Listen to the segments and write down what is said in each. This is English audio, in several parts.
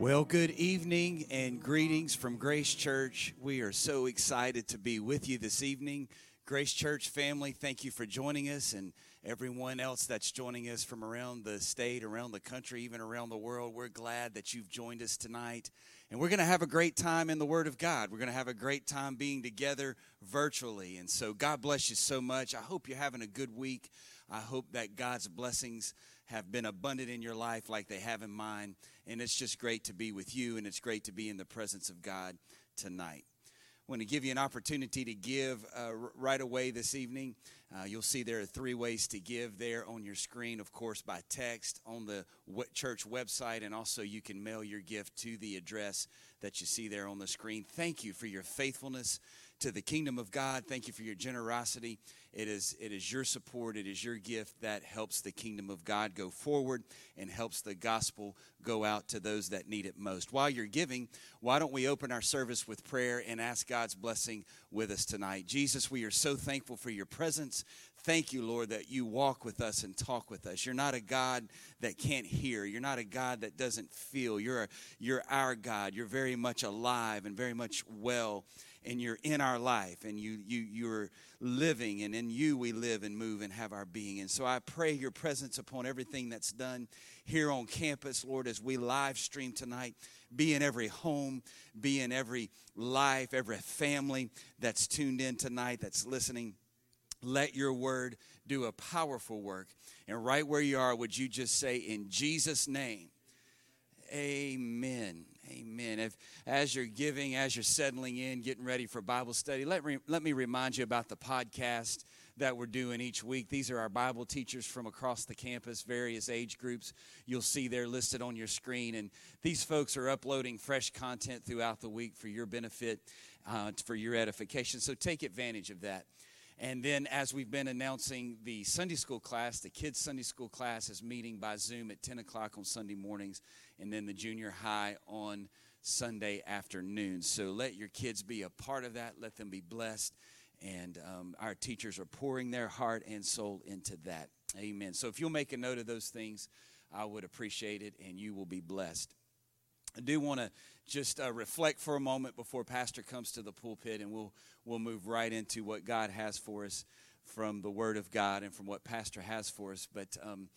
Well, good evening and greetings from Grace Church. We are so excited to be with you this evening. Grace Church family, thank you for joining us and everyone else that's joining us from around the state, around the country, even around the world. We're glad that you've joined us tonight. And we're going to have a great time in the Word of God. We're going to have a great time being together virtually. And so, God bless you so much. I hope you're having a good week. I hope that God's blessings have been abundant in your life like they have in mine. And it's just great to be with you, and it's great to be in the presence of God tonight. I want to give you an opportunity to give uh, right away this evening. Uh, you'll see there are three ways to give there on your screen, of course, by text on the church website, and also you can mail your gift to the address that you see there on the screen. Thank you for your faithfulness to the kingdom of God. Thank you for your generosity. It is, it is your support, it is your gift that helps the kingdom of God go forward and helps the gospel go out to those that need it most. While you're giving, why don't we open our service with prayer and ask God's blessing with us tonight? Jesus, we are so thankful for your presence. Thank you, Lord, that you walk with us and talk with us. You're not a God that can't hear. You're not a God that doesn't feel. You're, a, you're our God. You're very much alive and very much well and you're in our life and you, you, you're living and in you we live and move and have our being. And so I pray your presence upon everything that's done here on campus, Lord, as we live stream tonight. Be in every home, be in every life, every family that's tuned in tonight, that's listening. Let your word do a powerful work. And right where you are, would you just say, in Jesus' name, Amen. Amen. If, as you're giving, as you're settling in, getting ready for Bible study, let me, let me remind you about the podcast that we're doing each week. These are our Bible teachers from across the campus, various age groups. You'll see they're listed on your screen. And these folks are uploading fresh content throughout the week for your benefit, uh, for your edification. So take advantage of that. And then, as we've been announcing, the Sunday school class, the kids' Sunday school class is meeting by Zoom at 10 o'clock on Sunday mornings and then the junior high on Sunday afternoon. So let your kids be a part of that. Let them be blessed. And um, our teachers are pouring their heart and soul into that. Amen. So if you'll make a note of those things, I would appreciate it, and you will be blessed. I do want to just uh, reflect for a moment before Pastor comes to the pulpit, and we'll we'll move right into what God has for us from the Word of God and from what Pastor has for us. But um,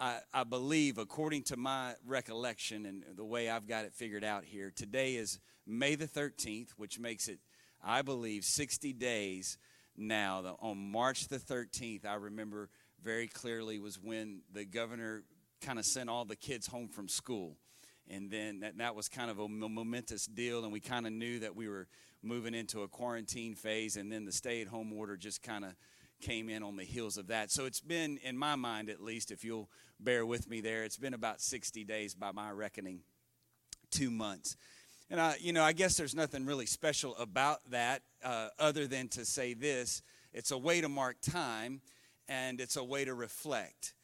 I, I believe, according to my recollection and the way I've got it figured out here, today is May the 13th, which makes it, I believe, 60 days now. On March the 13th, I remember very clearly was when the governor kind of sent all the kids home from school. And then that, that was kind of a momentous deal, and we kind of knew that we were moving into a quarantine phase, and then the stay at home order just kind of came in on the heels of that. So it's been, in my mind at least, if you'll bear with me there, it's been about 60 days by my reckoning, two months. And I, you know, I guess there's nothing really special about that uh, other than to say this it's a way to mark time and it's a way to reflect.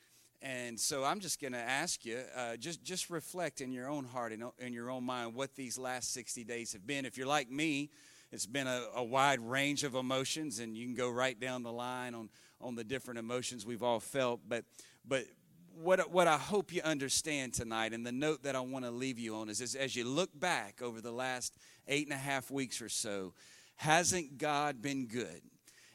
And so I'm just going to ask you, uh, just just reflect in your own heart and in your own mind what these last 60 days have been. If you're like me, it's been a, a, wide range of emotions, and you can go right down the line on, on the different emotions we've all felt. But, but what, what I hope you understand tonight, and the note that I want to leave you on is, as you look back over the last eight and a half weeks or so, hasn't God been good?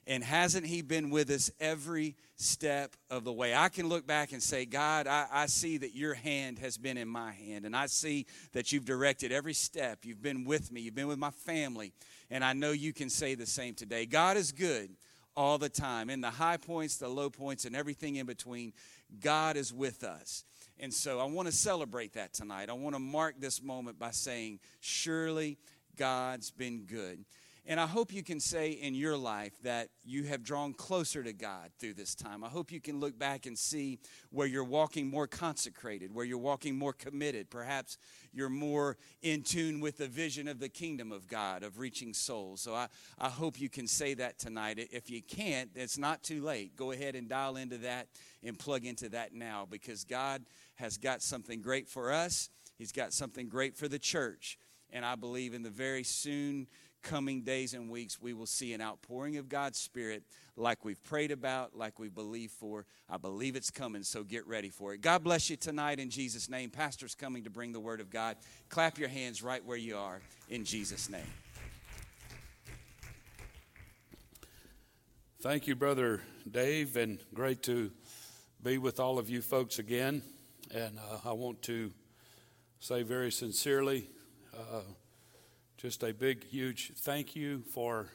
And hasn't He been with us every step of the way? I can look back and say, God, I, I, see that your hand has been in my hand, and I see that you've directed every step. You've been with me, you've been with my family, and I know you can say the same today. God is good all the time. In the high points, the low points, and everything in between, God is with us. And so I want to celebrate that tonight. I want to mark this moment by saying, Surely God's been good. And I hope you can say in your life that you have drawn closer to God through this time. I hope you can look back and see where you're walking more consecrated, where you're walking more committed. Perhaps you're more in tune with the vision of the kingdom of God, of reaching souls. So I, I hope you can say that tonight. If you can't, it's not too late. Go ahead and dial into that and plug into that now because God has got something great for us, He's got something great for the church. And I believe in the very soon coming days and weeks, we will see an outpouring of God's Spirit like we've prayed about, like we believe for. I believe it's coming, so get ready for it. God bless you tonight in Jesus' name. Pastor's coming to bring the Word of God. Clap your hands right where you are in Jesus' name. Thank you, Brother Dave, and great to be with all of you folks again. And uh, I want to say very sincerely uh, just a big, huge thank you for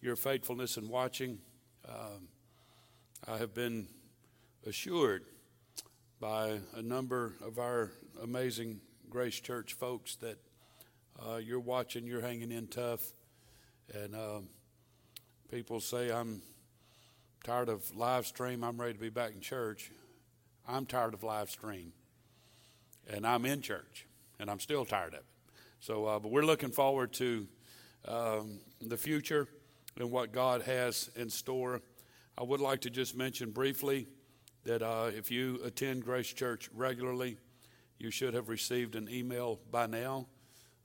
your faithfulness in watching. Um, I have been assured by a number of our amazing Grace Church folks that uh, you're watching, you're hanging in tough. And um, people say, I'm tired of live stream, I'm ready to be back in church. I'm tired of live stream. And I'm in church, and I'm still tired of it. So, uh, but we're looking forward to um, the future and what God has in store. I would like to just mention briefly that uh, if you attend Grace Church regularly, you should have received an email by now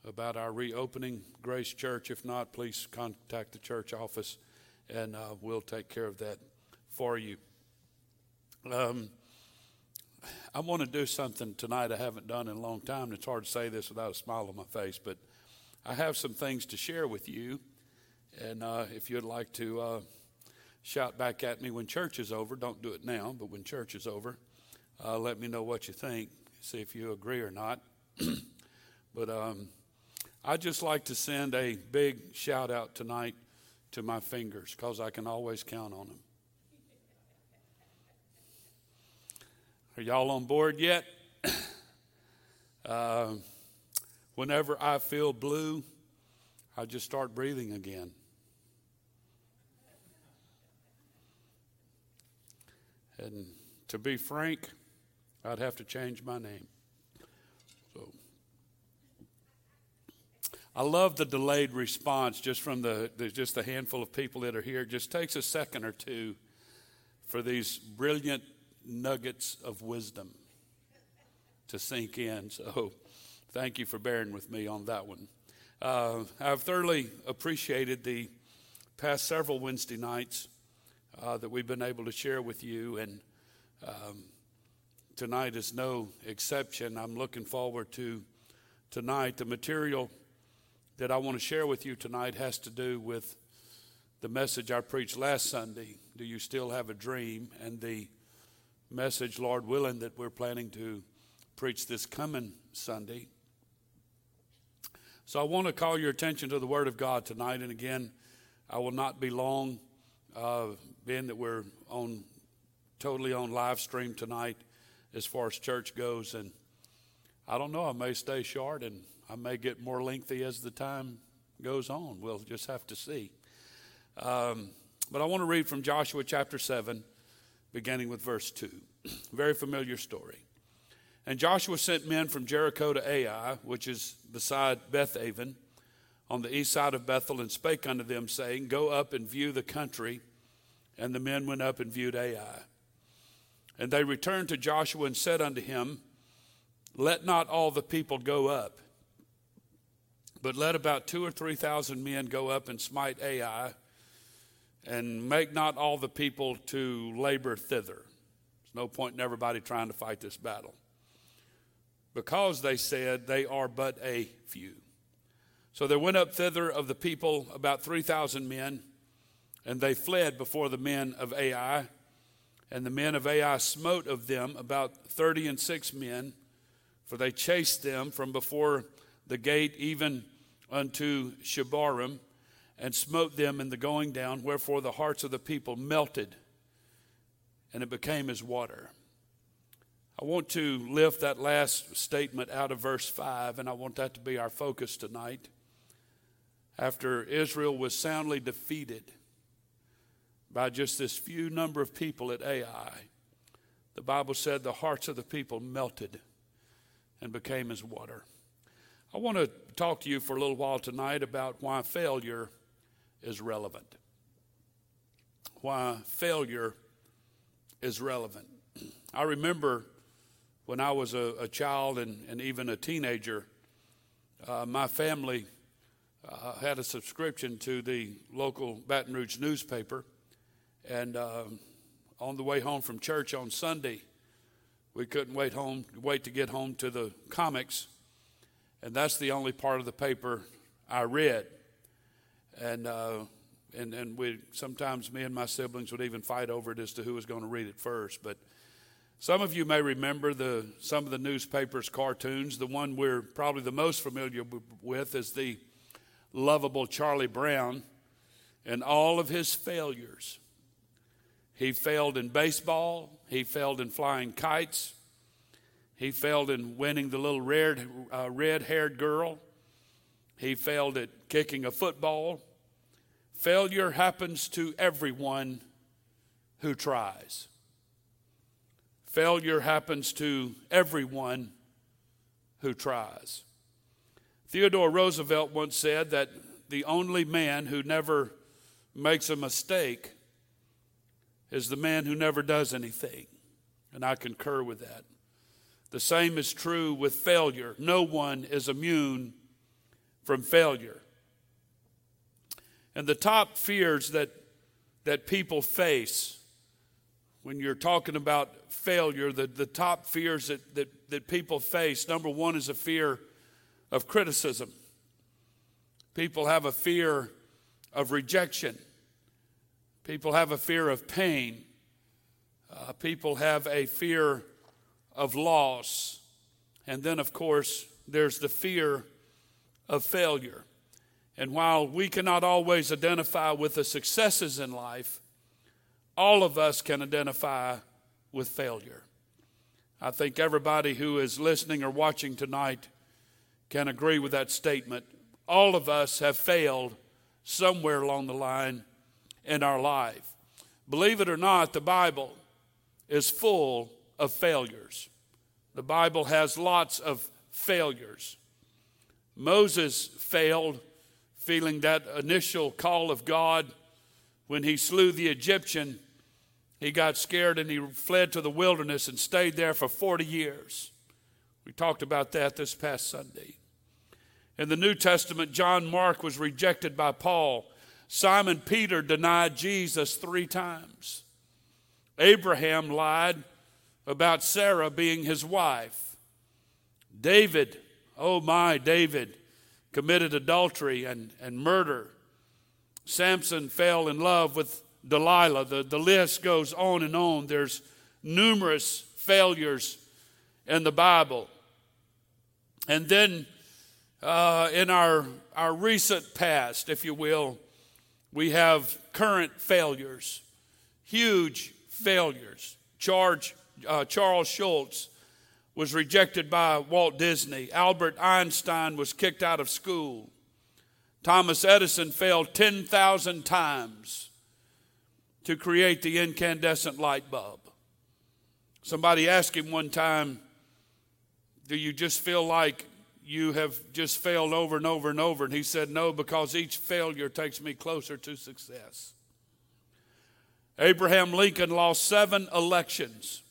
about our reopening Grace Church. If not, please contact the church office and uh, we'll take care of that for you. Um, I want to do something tonight I haven't done in a long time. It's hard to say this without a smile on my face, but I have some things to share with you. And uh, if you'd like to uh, shout back at me when church is over, don't do it now, but when church is over, uh, let me know what you think, see if you agree or not. but um, I'd just like to send a big shout out tonight to my fingers because I can always count on them. Are y'all on board yet? uh, whenever I feel blue, I just start breathing again. And to be frank, I'd have to change my name. So I love the delayed response just from the, just the handful of people that are here. Just takes a second or two for these brilliant nuggets of wisdom to sink in. So thank you for bearing with me on that one. Uh, I've thoroughly appreciated the past several Wednesday nights uh, that we've been able to share with you, and um, tonight is no exception. I'm looking forward to tonight. The material that I want to share with you tonight has to do with the message I preached last Sunday. Do you still have a dream? And the message, Lord willing, that we're planning to preach this coming Sunday. So I want to call your attention to the Word of God tonight. And again, I will not be long, uh, being that we're on totally on live stream tonight as far as church goes. And I don't know, I may stay short and I may get more lengthy as the time goes on. We'll just have to see. Um, but I want to read from Joshua chapter 7 beginning with verse 2. Very familiar story. And Joshua sent men from Jericho to Ai, which is beside Bethaven, on the east side of Bethel, and spake unto them, saying, Go up and view the country. And the men went up and viewed Ai. And they returned to Joshua and said unto him, Let not all the people go up, but let about two or three thousand men go up and smite Ai and make not all the people to labor thither. There's no point in everybody trying to fight this battle. Because they said they are but a few. So there went up thither of the people about 3,000 men, and they fled before the men of Ai. And the men of Ai smote of them about 30 and six men, for they chased them from before the gate even unto Shebarim and smote them in the going down, wherefore the hearts of the people melted, and it became as water. I want to lift that last statement out of verse 5, and I want that to be our focus tonight. After Israel was soundly defeated by just this few number of people at Ai, the Bible said the hearts of the people melted and became as water. I want to talk to you for a little while tonight about why failure is relevant. Why failure is relevant. I remember when I was a, a child and, and, even a teenager, uh, my family uh, had a subscription to the local Baton Rouge newspaper. And uh, on the way home from church on Sunday, we couldn't wait home, wait to get home to the comics, and that's the only part of the paper I read. And uh, and and we sometimes me and my siblings would even fight over it as to who was going to read it first. But some of you may remember the some of the newspapers' cartoons. The one we're probably the most familiar with is the lovable Charlie Brown and all of his failures. He failed in baseball. He failed in flying kites. He failed in winning the little red, uh, red-haired girl. He failed at kicking a football. Failure happens to everyone who tries. Failure happens to everyone who tries. Theodore Roosevelt once said that the only man who never makes a mistake is the man who never does anything. And I concur with that. The same is true with failure. No one is immune from failure. And the top fears that, that people face when you're talking about failure, the, the top fears that, that, that people face number one is a fear of criticism. People have a fear of rejection. People have a fear of pain. Uh, people have a fear of loss. And then, of course, there's the fear of failure. And while we cannot always identify with the successes in life, all of us can identify with failure. I think everybody who is listening or watching tonight can agree with that statement. All of us have failed somewhere along the line in our life. Believe it or not, the Bible is full of failures. The Bible has lots of failures. Moses failed feeling that initial call of God when he slew the Egyptian. He got scared and he fled to the wilderness and stayed there for 40 years. We talked about that this past Sunday. In the New Testament, John Mark was rejected by Paul Simon Peter denied Jesus three times. Abraham lied about Sarah being his wife. David, oh my, David, committed adultery and, and murder. Samson fell in love with Delilah. The, the list goes on and on. There's numerous failures in the Bible. And then uh, in our, our recent past, if you will, we have current failures, huge failures. Charge, uh, Charles Schulz was rejected by Walt Disney. Albert Einstein was kicked out of school. Thomas Edison failed 10,000 times to create the incandescent light bulb. Somebody asked him one time, Do you just feel like you have just failed over and over and over. And he said, No, because each failure takes me closer to success. Abraham Lincoln lost seven elections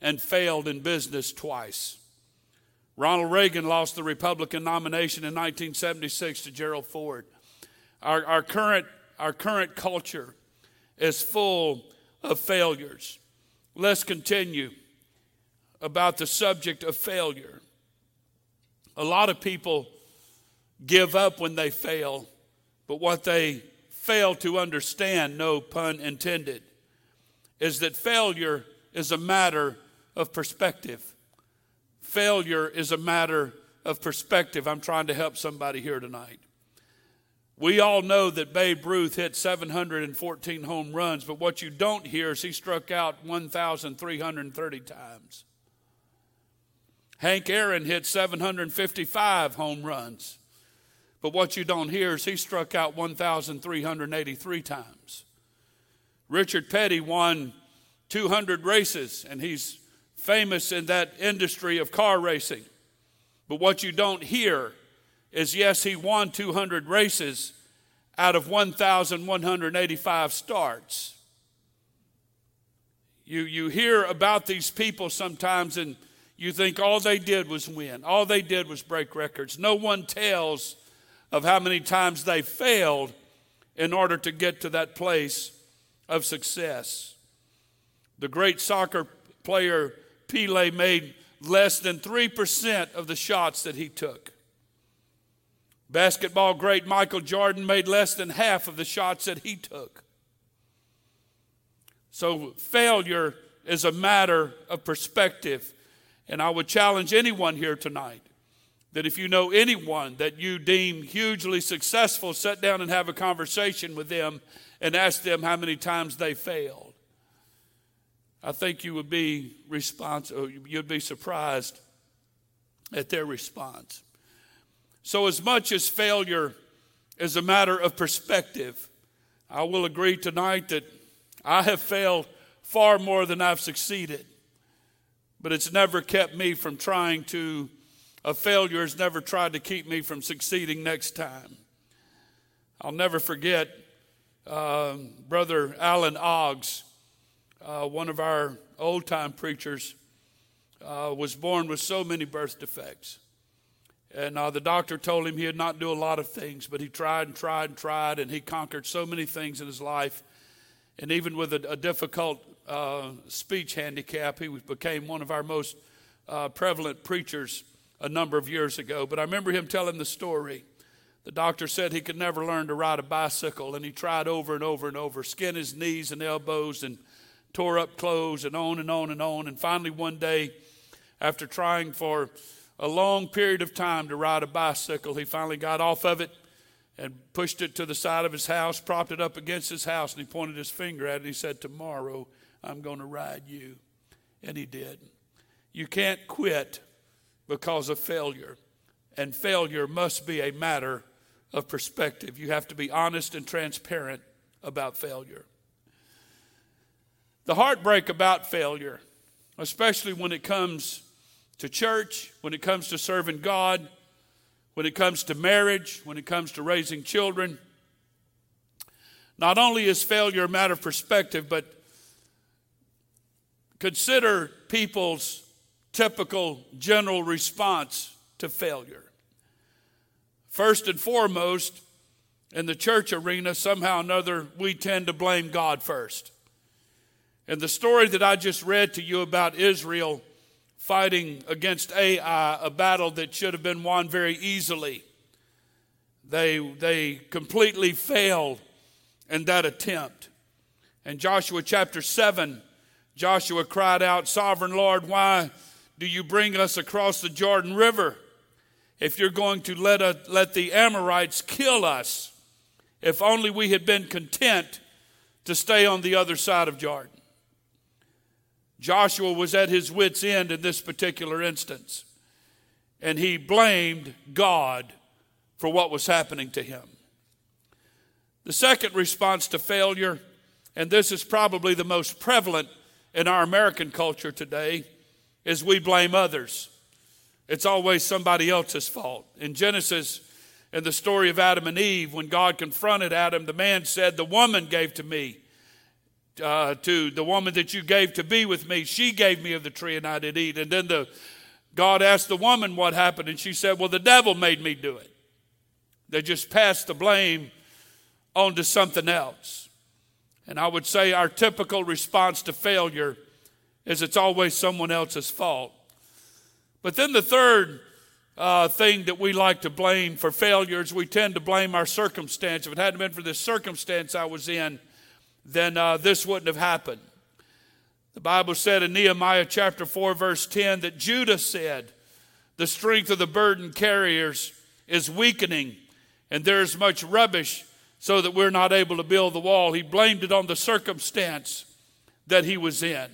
and failed in business twice. Ronald Reagan lost the Republican nomination in 1976 to Gerald Ford. Our, our, current, our current culture is full of failures. Let's continue about the subject of failure. A lot of people give up when they fail, but what they fail to understand, no pun intended, is that failure is a matter of perspective. Failure is a matter of perspective. I'm trying to help somebody here tonight. We all know that Babe Ruth hit 714 home runs, but what you don't hear is he struck out 1,330 times. Hank Aaron hit 755 home runs. But what you don't hear is he struck out 1,383 times. Richard Petty won 200 races, and he's famous in that industry of car racing. But what you don't hear is yes, he won 200 races out of 1,185 starts. You, you hear about these people sometimes, and you think all they did was win, all they did was break records. No one tells of how many times they failed in order to get to that place of success. The great soccer player Pele made less than 3% of the shots that he took. Basketball great Michael Jordan made less than half of the shots that he took. So, failure is a matter of perspective. And I would challenge anyone here tonight that if you know anyone that you deem hugely successful, sit down and have a conversation with them and ask them how many times they failed. I think you would be respons- you'd be surprised at their response. So, as much as failure is a matter of perspective, I will agree tonight that I have failed far more than I've succeeded. But it's never kept me from trying to, a failure has never tried to keep me from succeeding next time. I'll never forget uh, Brother Alan Oggs, uh, one of our old time preachers, uh, was born with so many birth defects. And uh, the doctor told him he had not do a lot of things, but he tried and tried and tried, and he conquered so many things in his life. And even with a, a difficult uh, speech handicap, he became one of our most uh, prevalent preachers a number of years ago. But I remember him telling the story. The doctor said he could never learn to ride a bicycle, and he tried over and over and over, skinned his knees and elbows, and tore up clothes, and on and on and on. And finally, one day, after trying for a long period of time to ride a bicycle, he finally got off of it and pushed it to the side of his house, propped it up against his house, and he pointed his finger at it and he said, Tomorrow I'm going to ride you. And he did. You can't quit because of failure, and failure must be a matter of perspective. You have to be honest and transparent about failure. The heartbreak about failure, especially when it comes to church, when it comes to serving God, when it comes to marriage, when it comes to raising children. Not only is failure a matter of perspective, but consider people's typical general response to failure. First and foremost, in the church arena, somehow or another, we tend to blame God first. And the story that I just read to you about Israel fighting against Ai, a battle that should have been won very easily. They, they completely failed in that attempt. In Joshua chapter 7, Joshua cried out, Sovereign Lord, why do you bring us across the Jordan River? If you're going to let, a, let the Amorites kill us, if only we had been content to stay on the other side of Jordan. Joshua was at his wits' end in this particular instance, and he blamed God for what was happening to him. The second response to failure, and this is probably the most prevalent in our American culture today, is we blame others. It's always somebody else's fault. In Genesis, in the story of Adam and Eve, when God confronted Adam, the man said, The woman gave to me uh, to the woman that you gave to be with me. She gave me of the tree and I did eat. And then the God asked the woman what happened, and she said, Well, the devil made me do it. They just passed the blame onto something else. And I would say our typical response to failure is it's always someone else's fault. But then the third uh, thing that we like to blame for failures, we tend to blame our circumstance. If it hadn't been for this circumstance I was in, then uh, this wouldn't have happened. The Bible said in Nehemiah chapter 4, verse 10, that Judah said, The strength of the burden carriers is weakening, and there's much rubbish, so that we're not able to build the wall. He blamed it on the circumstance that he was in.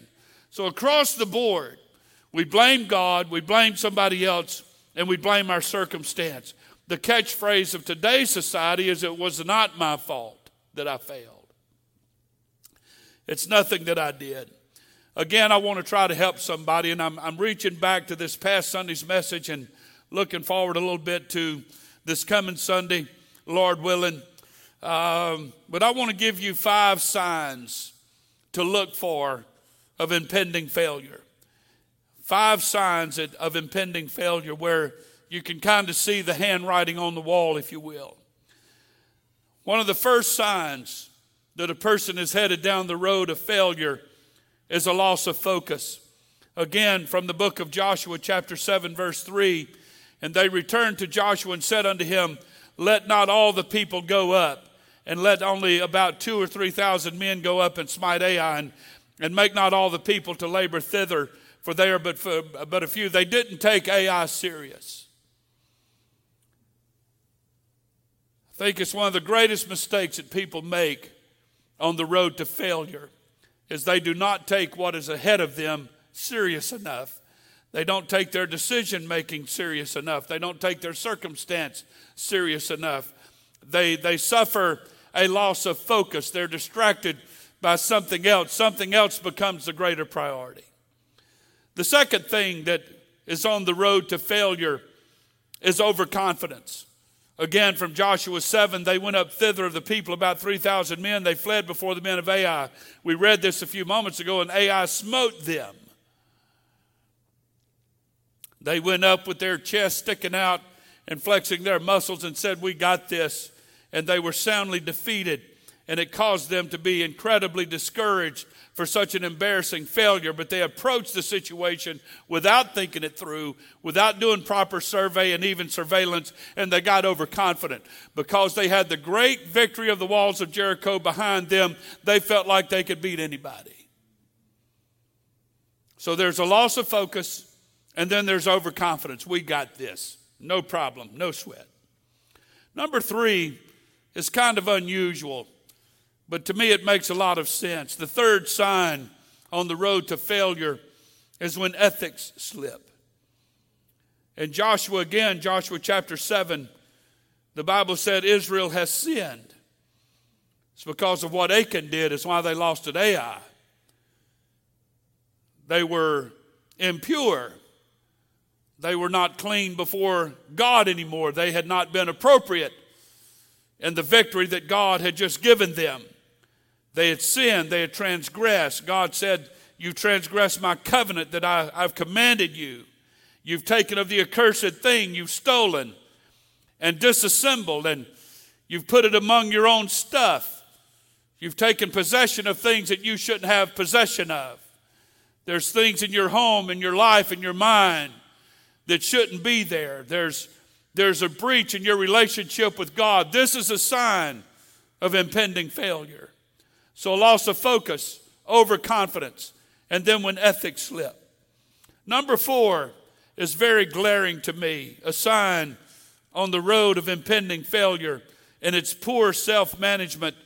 So, across the board, we blame God, we blame somebody else, and we blame our circumstance. The catchphrase of today's society is it was not my fault that I failed. It's nothing that I did. Again, I want to try to help somebody, and I'm, I'm reaching back to this past Sunday's message and looking forward a little bit to this coming Sunday, Lord willing. Um, but I want to give you five signs to look for of impending failure. Five signs of impending failure where you can kind of see the handwriting on the wall, if you will. One of the first signs that a person is headed down the road of failure is a loss of focus. Again, from the book of Joshua, chapter 7, verse 3 And they returned to Joshua and said unto him, Let not all the people go up, and let only about two or three thousand men go up and smite Ai, and, and make not all the people to labor thither, for they are but, for, but a few. They didn't take Ai serious. I think it's one of the greatest mistakes that people make on the road to failure is they do not take what is ahead of them serious enough. They don't take their decision making serious enough. They don't take their circumstance serious enough. They, they suffer a loss of focus. They're distracted by something else. Something else becomes the greater priority. The second thing that is on the road to failure is overconfidence. Again, from Joshua 7, they went up thither of the people, about 3,000 men. They fled before the men of Ai. We read this a few moments ago, and Ai smote them. They went up with their chests sticking out and flexing their muscles and said, We got this. And they were soundly defeated, and it caused them to be incredibly discouraged for such an embarrassing failure, but they approached the situation without thinking it through, without doing proper survey and even surveillance, and they got overconfident. Because they had the great victory of the walls of Jericho behind them, they felt like they could beat anybody. So there's a loss of focus, and then there's overconfidence. We got this. No problem, no sweat. Number three is kind of unusual. But to me, it makes a lot of sense. The third sign on the road to failure is when ethics slip. And Joshua, again, Joshua chapter 7, the Bible said Israel has sinned. It's because of what Achan did, it's why they lost at Ai. They were impure. They were not clean before God anymore. They had not been appropriate in the victory that God had just given them. They had sinned, they had transgressed. God said, You transgressed my covenant that I, I've commanded you. You've taken of the accursed thing, you've stolen and disassembled, and you've put it among your own stuff. You've taken possession of things that you shouldn't have possession of. There's things in your home, in your life, in your mind that shouldn't be there. There's, there's a breach in your relationship with God. This is a sign of impending failure. So, a loss of focus, overconfidence, and then when ethics slip. Number four is very glaring to me, a sign on the road of impending failure, and it's poor self management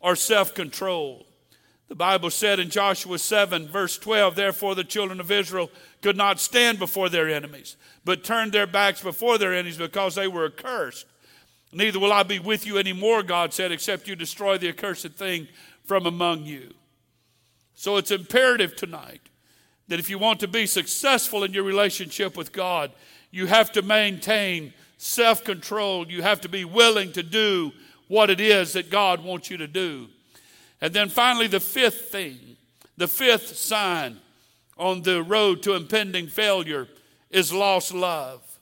or self control. The Bible said in Joshua 7, verse 12, Therefore the children of Israel could not stand before their enemies, but turned their backs before their enemies because they were accursed. Neither will I be with you anymore, God said, except you destroy the accursed thing from among you. So it's imperative tonight that if you want to be successful in your relationship with God, you have to maintain self control. You have to be willing to do what it is that God wants you to do. And then finally, the fifth thing, the fifth sign on the road to impending failure is lost love.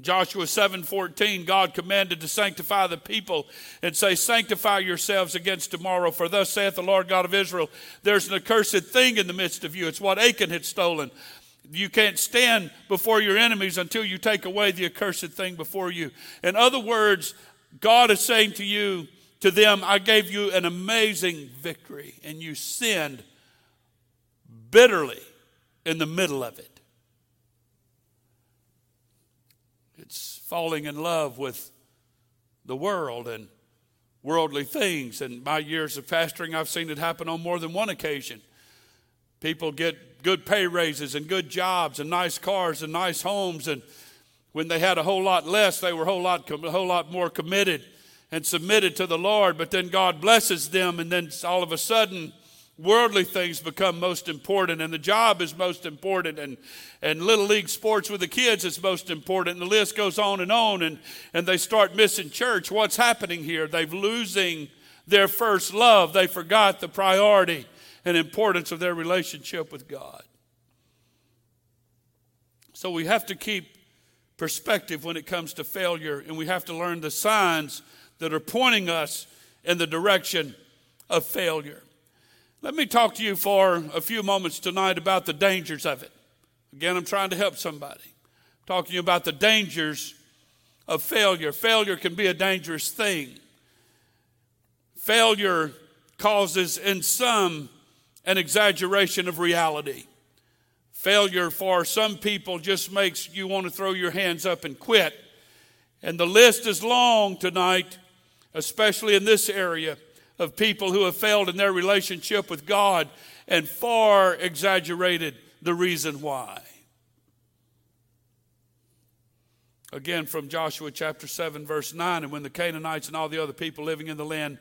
Joshua 7:14 God commanded to sanctify the people and say sanctify yourselves against tomorrow for thus saith the Lord God of Israel there's an accursed thing in the midst of you. It's what Achan had stolen. You can't stand before your enemies until you take away the accursed thing before you. In other words God is saying to you to them I gave you an amazing victory and you sinned bitterly in the middle of it It's falling in love with the world and worldly things. And my years of pastoring, I've seen it happen on more than one occasion. People get good pay raises and good jobs and nice cars and nice homes. And when they had a whole lot less, they were a whole lot, a whole lot more committed and submitted to the Lord. But then God blesses them, and then all of a sudden, worldly things become most important and the job is most important and, and little league sports with the kids is most important and the list goes on and on and, and they start missing church. What's happening here? They've losing their first love. They forgot the priority and importance of their relationship with god. So we have to keep perspective when it comes to failure, and we have to learn the signs that are pointing us in the direction of failure. Let me talk to you for a few moments tonight about the dangers of it. Again, I'm trying to help somebody. I'm talking about the dangers of failure. Failure can be a dangerous thing. Failure causes, in some, an exaggeration of reality. Failure for some people just makes you want to throw your hands up and quit. And the list is long tonight, especially in this area, of people who have failed in their relationship with God and far exaggerated the reason why. Again, from Joshua chapter 7, verse 9, and when the Canaanites and all the other people living in the land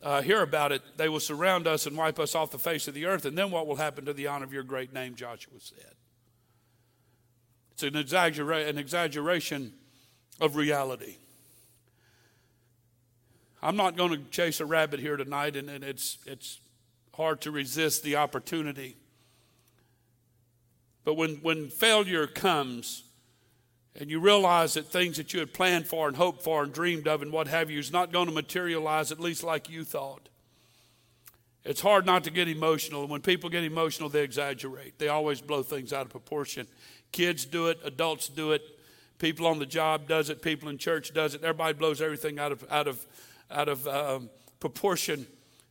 uh, hear about it, they will surround us and wipe us off the face of the earth. And then what will happen to the honor of your great name, Joshua said. It's an, exaggera- an exaggeration of reality. I'm not going to chase a rabbit here tonight, and, and it's, it's hard to resist the opportunity. But when, when failure comes, and you realize that things that you had planned for and hoped for and dreamed of and what have you is not going to materialize, at least like you thought. It's hard not to get emotional. And when people get emotional, they exaggerate. They always blow things out of proportion. Kids do it, adults do it, people on the job does it, people in church does it. Everybody blows everything out of, out of, out of um, proportion,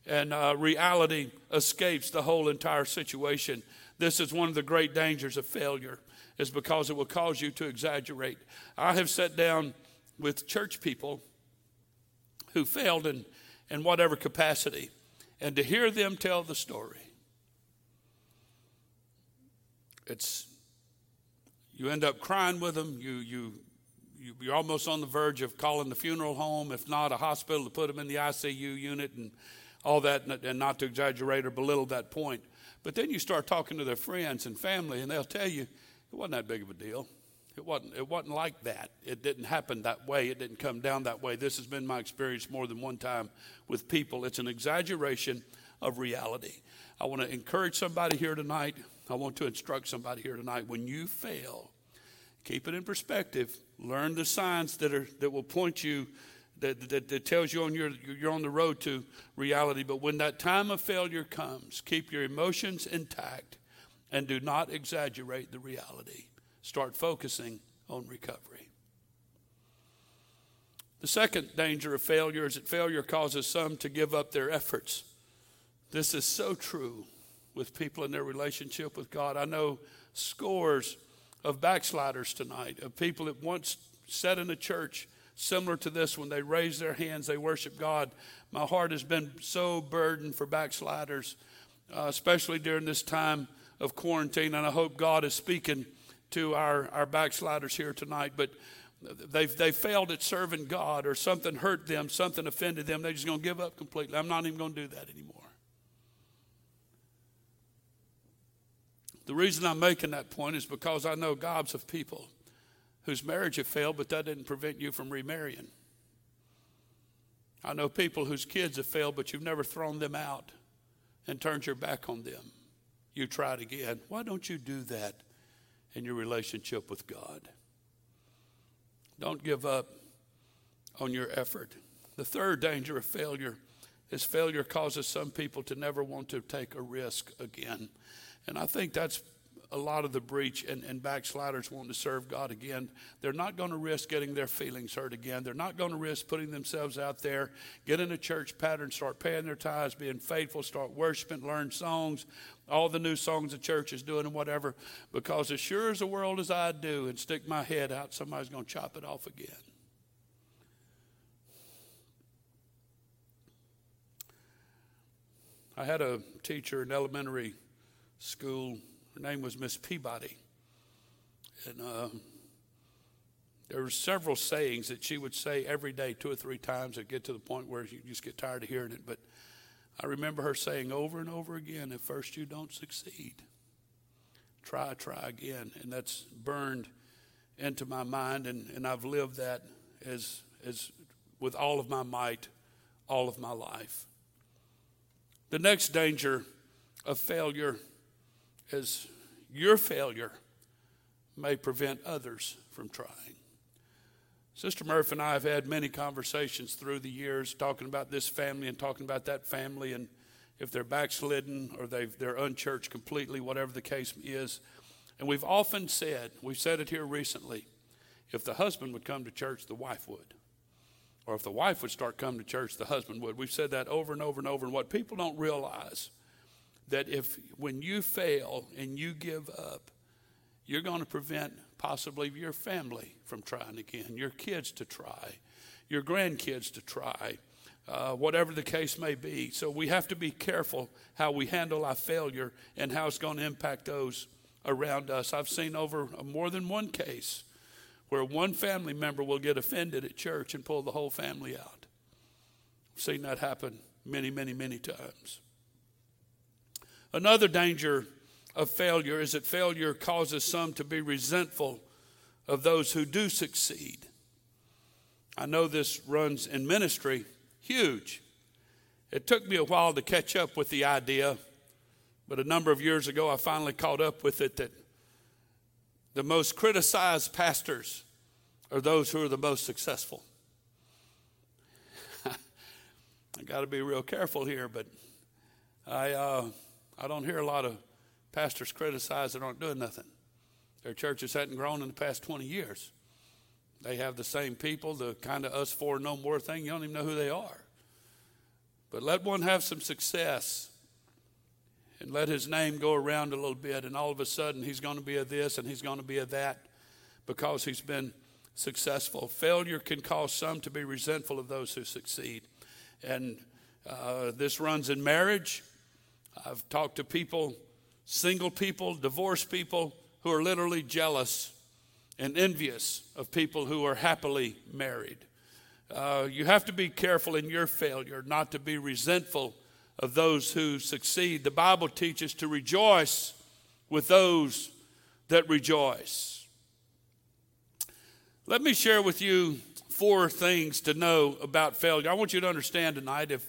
and uh, reality escapes the whole entire situation. This is one of the great dangers of failure is because it will cause you to exaggerate. I have sat down with church people who failed in, in whatever capacity, and to hear them tell the story, it's you end up crying with them. You you you're almost on the verge of calling the funeral home, if not a hospital, to put them in the ICU unit and all that, and not to exaggerate or belittle that point. But then you start talking to their friends and family, and they'll tell you it wasn't that big of a deal. It wasn't, it wasn't like that. It didn't happen that way. It didn't come down that way. This has been my experience more than one time with people. It's an exaggeration of reality. I want to encourage somebody here tonight. I want to instruct somebody here tonight. When you fail, keep it in perspective. Learn the signs that, are, that will point you, that, that, that tells you on your, you're on the road to reality. But when that time of failure comes, keep your emotions intact and do not exaggerate the reality. Start focusing on recovery. The second danger of failure is that failure causes some to give up their efforts. This is so true with people in their relationship with God. I know scores of backsliders tonight, of people that once sat in a church similar to this when they raised their hands, they worship God. My heart has been so burdened for backsliders, uh, especially during this time of quarantine, and I hope God is speaking to our, our backsliders here tonight. But they've, they failed at serving God, or something hurt them, something offended them. They're just going to give up completely. I'm not even going to do that anymore. The reason I'm making that point is because I know gobs of people whose marriage have failed, but that didn't prevent you from remarrying. I know people whose kids have failed, but you've never thrown them out and turned your back on them you it again. Why don't you do that in your relationship with God? Don't give up on your effort. The third danger of failure is failure causes some people to never want to take a risk again. And I think that's a lot of the breach and, and backsliders wanting to serve God again. They're not going to risk getting their feelings hurt again. They're not going to risk putting themselves out there, get in a church pattern, start paying their tithes, being faithful, start worshiping, learn songs, all the new songs the church is doing and whatever. Because as sure as the world as I do and stick my head out, somebody's going to chop it off again. I had a teacher in elementary school her name was Miss Peabody. And uh, there were several sayings that she would say every day, two or three times, and get to the point where you just get tired of hearing it. But I remember her saying over and over again, at first you don't succeed. Try, try again. And that's burned into my mind, and, and I've lived that as, as with all of my might, all of my life. The next danger of failure is your failure may prevent others from trying. Sister Murph and I have had many conversations through the years talking about this family and talking about that family and if they're backslidden or they they're unchurched completely, whatever the case is. And we've often said, we've said it here recently, if the husband would come to church, the wife would. Or if the wife would start coming to church, the husband would. We've said that over and over and over. And what people don't realize that if when you fail and you give up, you're going to prevent possibly your family from trying again, your kids to try, your grandkids to try, uh, whatever the case may be. So we have to be careful how we handle our failure and how it's going to impact those around us. I've seen over more than one case where one family member will get offended at church and pull the whole family out. I've seen that happen many, many, many times. Another danger of failure is that failure causes some to be resentful of those who do succeed. I know this runs in ministry huge. It took me a while to catch up with the idea, but a number of years ago I finally caught up with it that the most criticized pastors are those who are the most successful. I got to be real careful here, but I, uh, I don't hear a lot of pastors criticized that aren't doing nothing. Their churches hadn't grown in the past 20 years. They have the same people, the kind of us for no more thing. You don't even know who they are. But let one have some success and let his name go around a little bit, and all of a sudden he's going to be a this and he's going to be a that because he's been successful. Failure can cause some to be resentful of those who succeed. And uh, this runs in marriage. I've talked to people, single people, divorced people, who are literally jealous and envious of people who are happily married. Uh, you have to be careful in your failure not to be resentful of those who succeed. The Bible teaches to rejoice with those that rejoice. Let me share with you four things to know about failure. I want you to understand tonight if,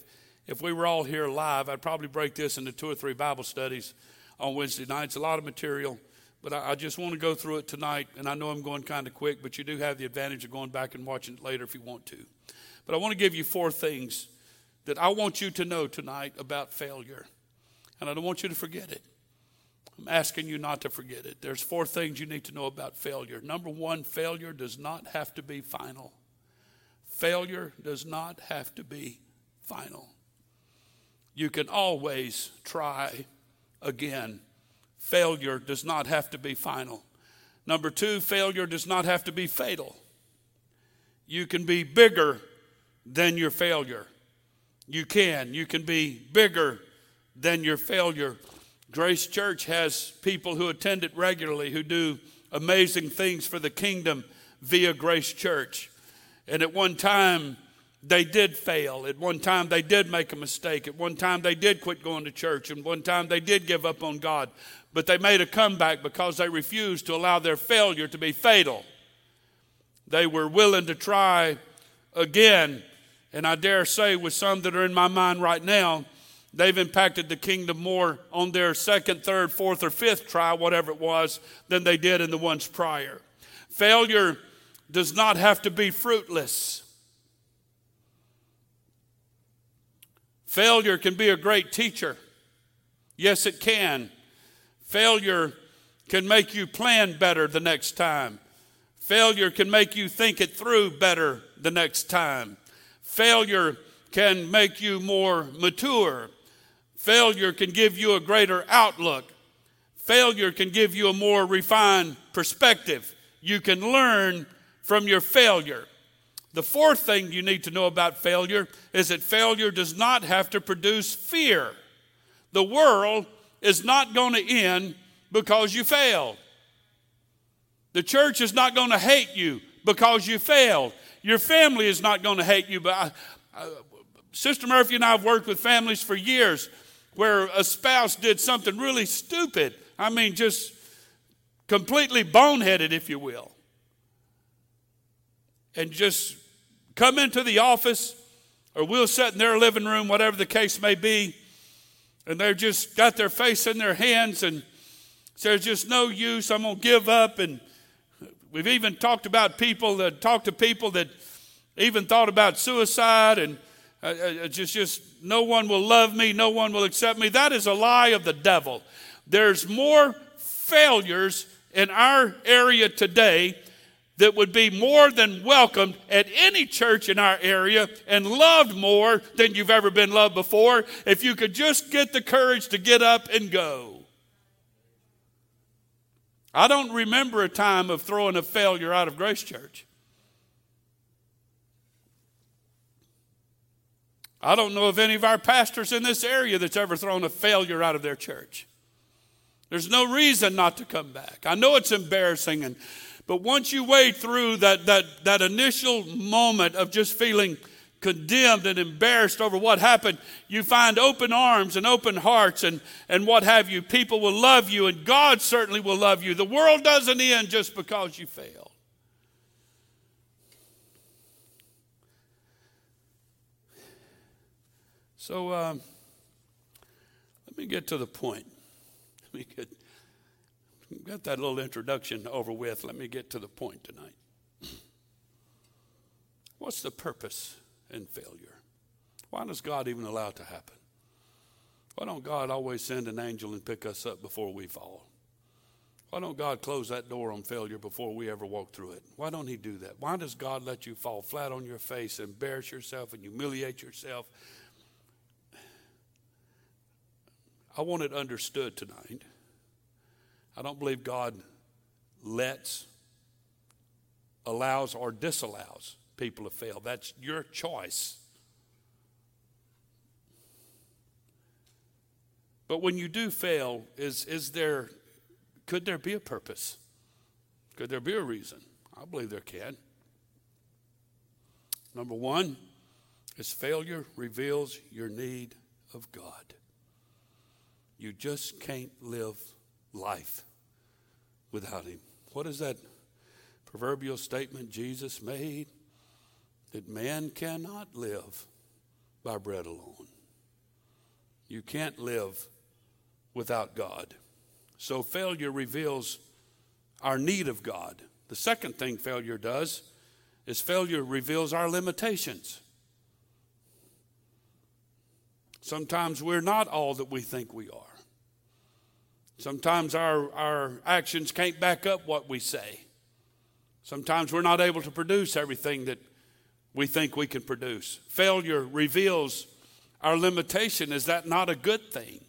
if we were all here live, I'd probably break this into two or three Bible studies on Wednesday nights. A lot of material, but I, I just want to go through it tonight. And I know I'm going kind of quick, but you do have the advantage of going back and watching it later if you want to. But I want to give you four things that I want you to know tonight about failure. And I don't want you to forget it. I'm asking you not to forget it. There's four things you need to know about failure. Number one, failure does not have to be final. Failure does not have to be final. You can always try again. Failure does not have to be final. Number two, failure does not have to be fatal. You can be bigger than your failure. You can. You can be bigger than your failure. Grace Church has people who attend it regularly who do amazing things for the kingdom via Grace Church. And at one time, they did fail. At one time, they did make a mistake. At one time, they did quit going to church. And one time, they did give up on God. But they made a comeback because they refused to allow their failure to be fatal. They were willing to try again and I dare say, with some that are in my mind right now, they've impacted the kingdom more on their second, third, fourth, or fifth try, whatever it was, than they did in the ones prior. Failure does not have to be fruitless. Failure can be a great teacher. Yes, it can. Failure can make you plan better the next time. Failure can make you think it through better the next time. Failure can make you more mature. Failure can give you a greater outlook. Failure can give you a more refined perspective. You can learn from your failure. The fourth thing you need to know about failure is that failure does not have to produce fear. The world is not going to end because you failed. The church is not going to hate you because you failed. Your family is not going to hate you, but I, I, Sister Murphy and I have worked with families for years where a spouse did something really stupid. I mean, just completely boneheaded, if you will. And just come into the office, or we'll sit in their living room, whatever the case may be, and they're just got their face in their hands and there's just no use. I'm going to give up. And we've even talked about people that talked to people that even thought about suicide and uh, uh, just, just no one will love me, no one will accept me. That is a lie of the devil. There's more failures in our area today that would be more than welcomed at any church in our area and loved more than you've ever been loved before if you could just get the courage to get up and go. I don't remember a time of throwing a failure out of Grace Church. I don't know of any of our pastors in this area that's ever thrown a failure out of their church. There's no reason not to come back. I know it's embarrassing, and, but once you wade through that, that, that initial moment of just feeling condemned and embarrassed over what happened, you find open arms and open hearts and, and what have you. People will love you, and God certainly will love you. The world doesn't end just because you fail. So um, let me get to the point. Let me get got that little introduction over with. Let me get to the point tonight. What's the purpose in failure? Why does God even allow it to happen? Why don't God always send an angel and pick us up before we fall? Why don't God close that door on failure before we ever walk through it? Why don't He do that? Why does God let you fall flat on your face, embarrass yourself, and humiliate yourself I want it understood tonight. I don't believe God lets, allows, or disallows people to fail. That's your choice. But when you do fail, is, is there, could there be a purpose? Could there be a reason? I believe there can. Number one is failure reveals your need of God. You just can't live life without Him. What is that proverbial statement Jesus made? That man cannot live by bread alone. You can't live without God. So failure reveals our need of God. The second thing failure does is failure reveals our limitations. Sometimes we're not all that we think we are. Sometimes our, our actions can't back up what we say. Sometimes we're not able to produce everything that we think we can produce. Failure reveals our limitation. Is that not a good thing?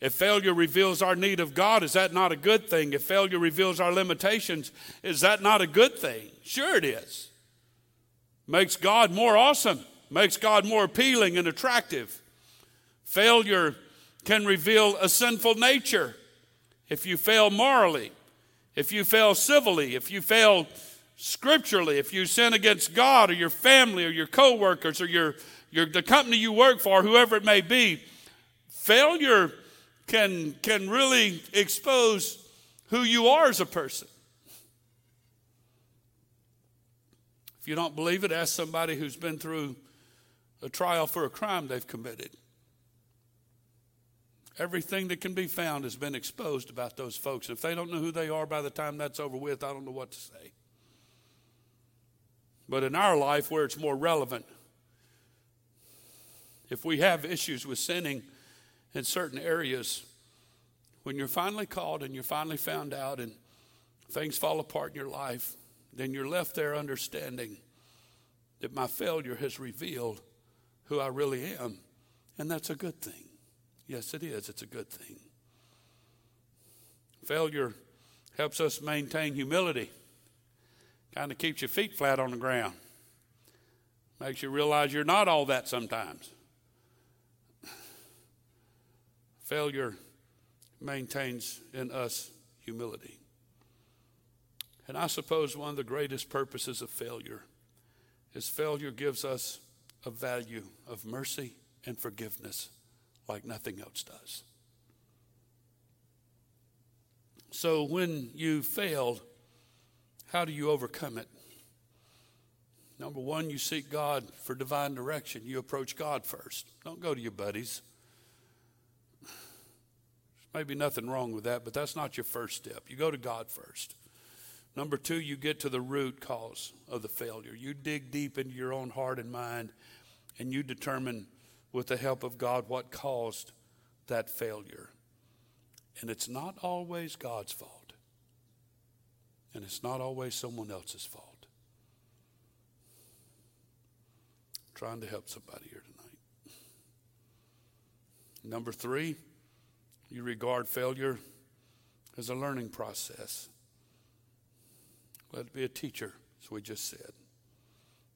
If failure reveals our need of God, is that not a good thing? If failure reveals our limitations, is that not a good thing? Sure, it is. Makes God more awesome, makes God more appealing and attractive. Failure can reveal a sinful nature if you fail morally, if you fail civilly, if you fail scripturally, if you sin against God or your family or your coworkers or your, your the company you work for, whoever it may be, failure can can really expose who you are as a person. If you don't believe it, ask somebody who's been through a trial for a crime they've committed. Everything that can be found has been exposed about those folks. If they don't know who they are by the time that's over with, I don't know what to say. But in our life, where it's more relevant, if we have issues with sinning in certain areas, when you're finally called and you're finally found out and things fall apart in your life, then you're left there understanding that my failure has revealed who I really am. And that's a good thing. Yes, it is. It's a good thing. Failure helps us maintain humility, kind of keeps your feet flat on the ground, makes you realize you're not all that sometimes. Failure maintains in us humility. And I suppose one of the greatest purposes of failure is failure gives us a value of mercy and forgiveness like nothing else does. So when you fail, how do you overcome it? Number one, you seek God for divine direction. You approach God first. Don't go to your buddies. There's maybe nothing wrong with that, but that's not your first step. You go to God first. Number two, you get to the root cause of the failure. You dig deep into your own heart and mind, and you determine, with the help of God, what caused that failure. And it's not always God's fault, and it's not always someone else's fault. I'm trying to help somebody here tonight. Number three, you regard failure as a learning process. Let it be a teacher, as we just said.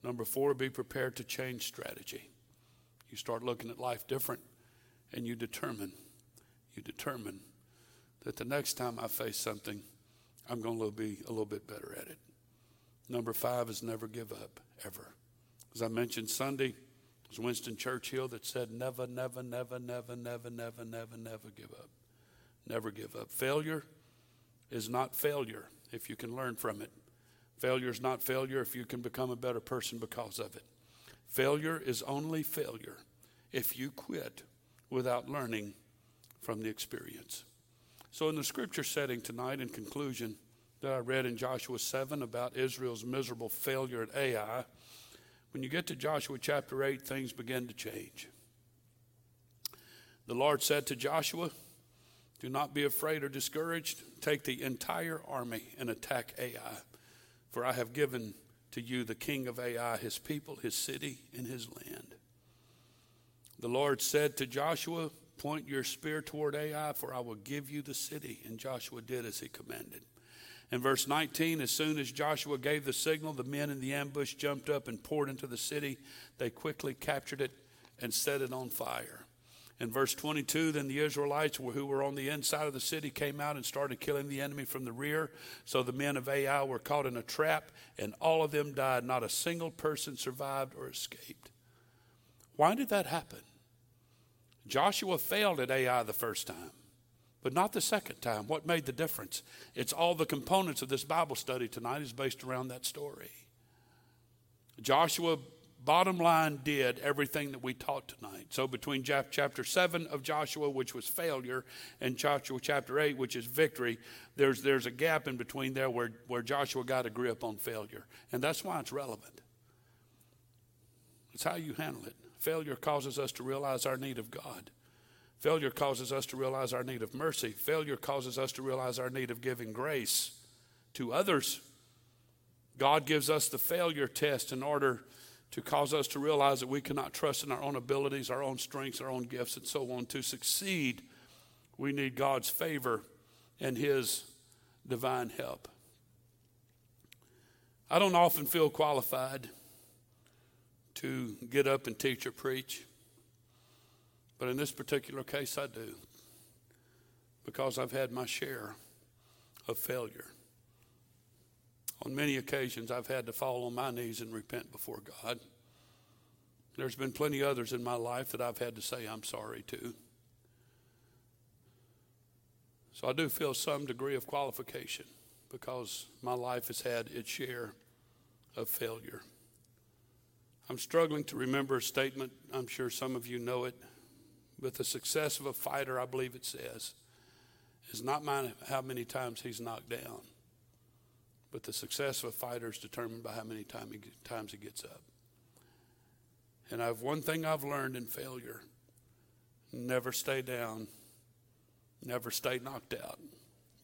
Number four, be prepared to change strategy. You start looking at life different and you determine, you determine that the next time I face something, I'm going to be a little bit better at it. Number five is never give up, ever. As I mentioned Sunday, it was Winston Churchill that said, never, never, never, never, never, never, never, never give up. Never give up. Failure is not failure if you can learn from it. Failure is not failure if you can become a better person because of it. Failure is only failure if you quit without learning from the experience. So, in the scripture setting tonight, in conclusion, that I read in Joshua 7 about Israel's miserable failure at Ai, when you get to Joshua chapter 8, things begin to change. The Lord said to Joshua, Do not be afraid or discouraged. Take the entire army and attack Ai. For I have given to you the king of Ai, his people, his city, and his land. The Lord said to Joshua, Point your spear toward Ai, for I will give you the city. And Joshua did as he commanded. In verse 19, as soon as Joshua gave the signal, the men in the ambush jumped up and poured into the city. They quickly captured it and set it on fire. In verse 22, then the Israelites who were on the inside of the city came out and started killing the enemy from the rear. So the men of Ai were caught in a trap, and all of them died. Not a single person survived or escaped. Why did that happen? Joshua failed at Ai the first time, but not the second time. What made the difference? It's all the components of this Bible study tonight is based around that story. Joshua bottom line did everything that we taught tonight. So between chapter 7 of Joshua, which was failure, and Joshua chapter 8, which is victory, there's, there's a gap in between there where, where Joshua got a grip on failure. And that's why it's relevant. It's how you handle it. Failure causes us to realize our need of God. Failure causes us to realize our need of mercy. Failure causes us to realize our need of giving grace to others. God gives us the failure test in order to cause us to realize that we cannot trust in our own abilities, our own strengths, our own gifts, and so on. To succeed, we need God's favor and His divine help. I don't often feel qualified to get up and teach or preach, but in this particular case, I do because I've had my share of failure. On many occasions, I've had to fall on my knees and repent before God. There's been plenty others in my life that I've had to say I'm sorry to. So I do feel some degree of qualification because my life has had its share of failure. I'm struggling to remember a statement. I'm sure some of you know it. But the success of a fighter, I believe it says, is not how many times he's knocked down, but the success of a fighter is determined by how many time he, times he gets up. And I've one thing I've learned in failure never stay down, never stay knocked out.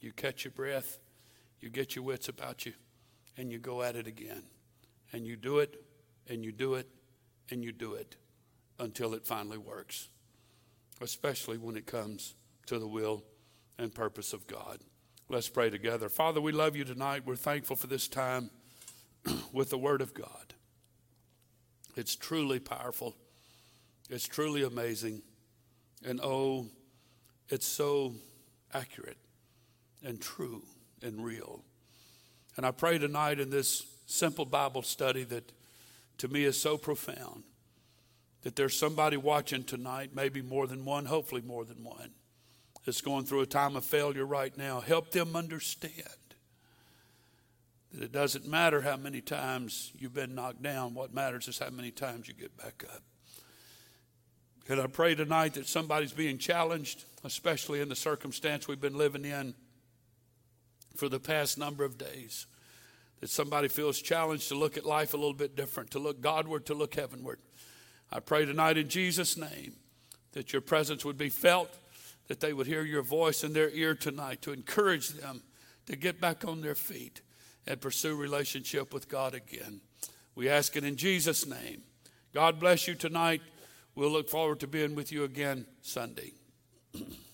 You catch your breath, you get your wits about you, and you go at it again. And you do it, and you do it, and you do it until it finally works, especially when it comes to the will and purpose of God. Let's pray together. Father, we love you tonight. We're thankful for this time with the Word of God. It's truly powerful, it's truly amazing, and oh, it's so accurate and true and real. And I pray tonight in this simple Bible study that to me is so profound that there's somebody watching tonight, maybe more than one, hopefully more than one that's going through a time of failure right now, help them understand that it doesn't matter how many times you've been knocked down. What matters is how many times you get back up. And I pray tonight that somebody's being challenged, especially in the circumstance we've been living in for the past number of days. that somebody feels challenged to look at life a little bit different, to look Godward, to look heavenward. I pray tonight in Jesus' name that your presence would be felt, that they would hear your voice in their ear tonight to encourage them to get back on their feet and pursue relationship with God again. We ask it in Jesus' name. God bless you tonight. We'll look forward to being with you again Sunday.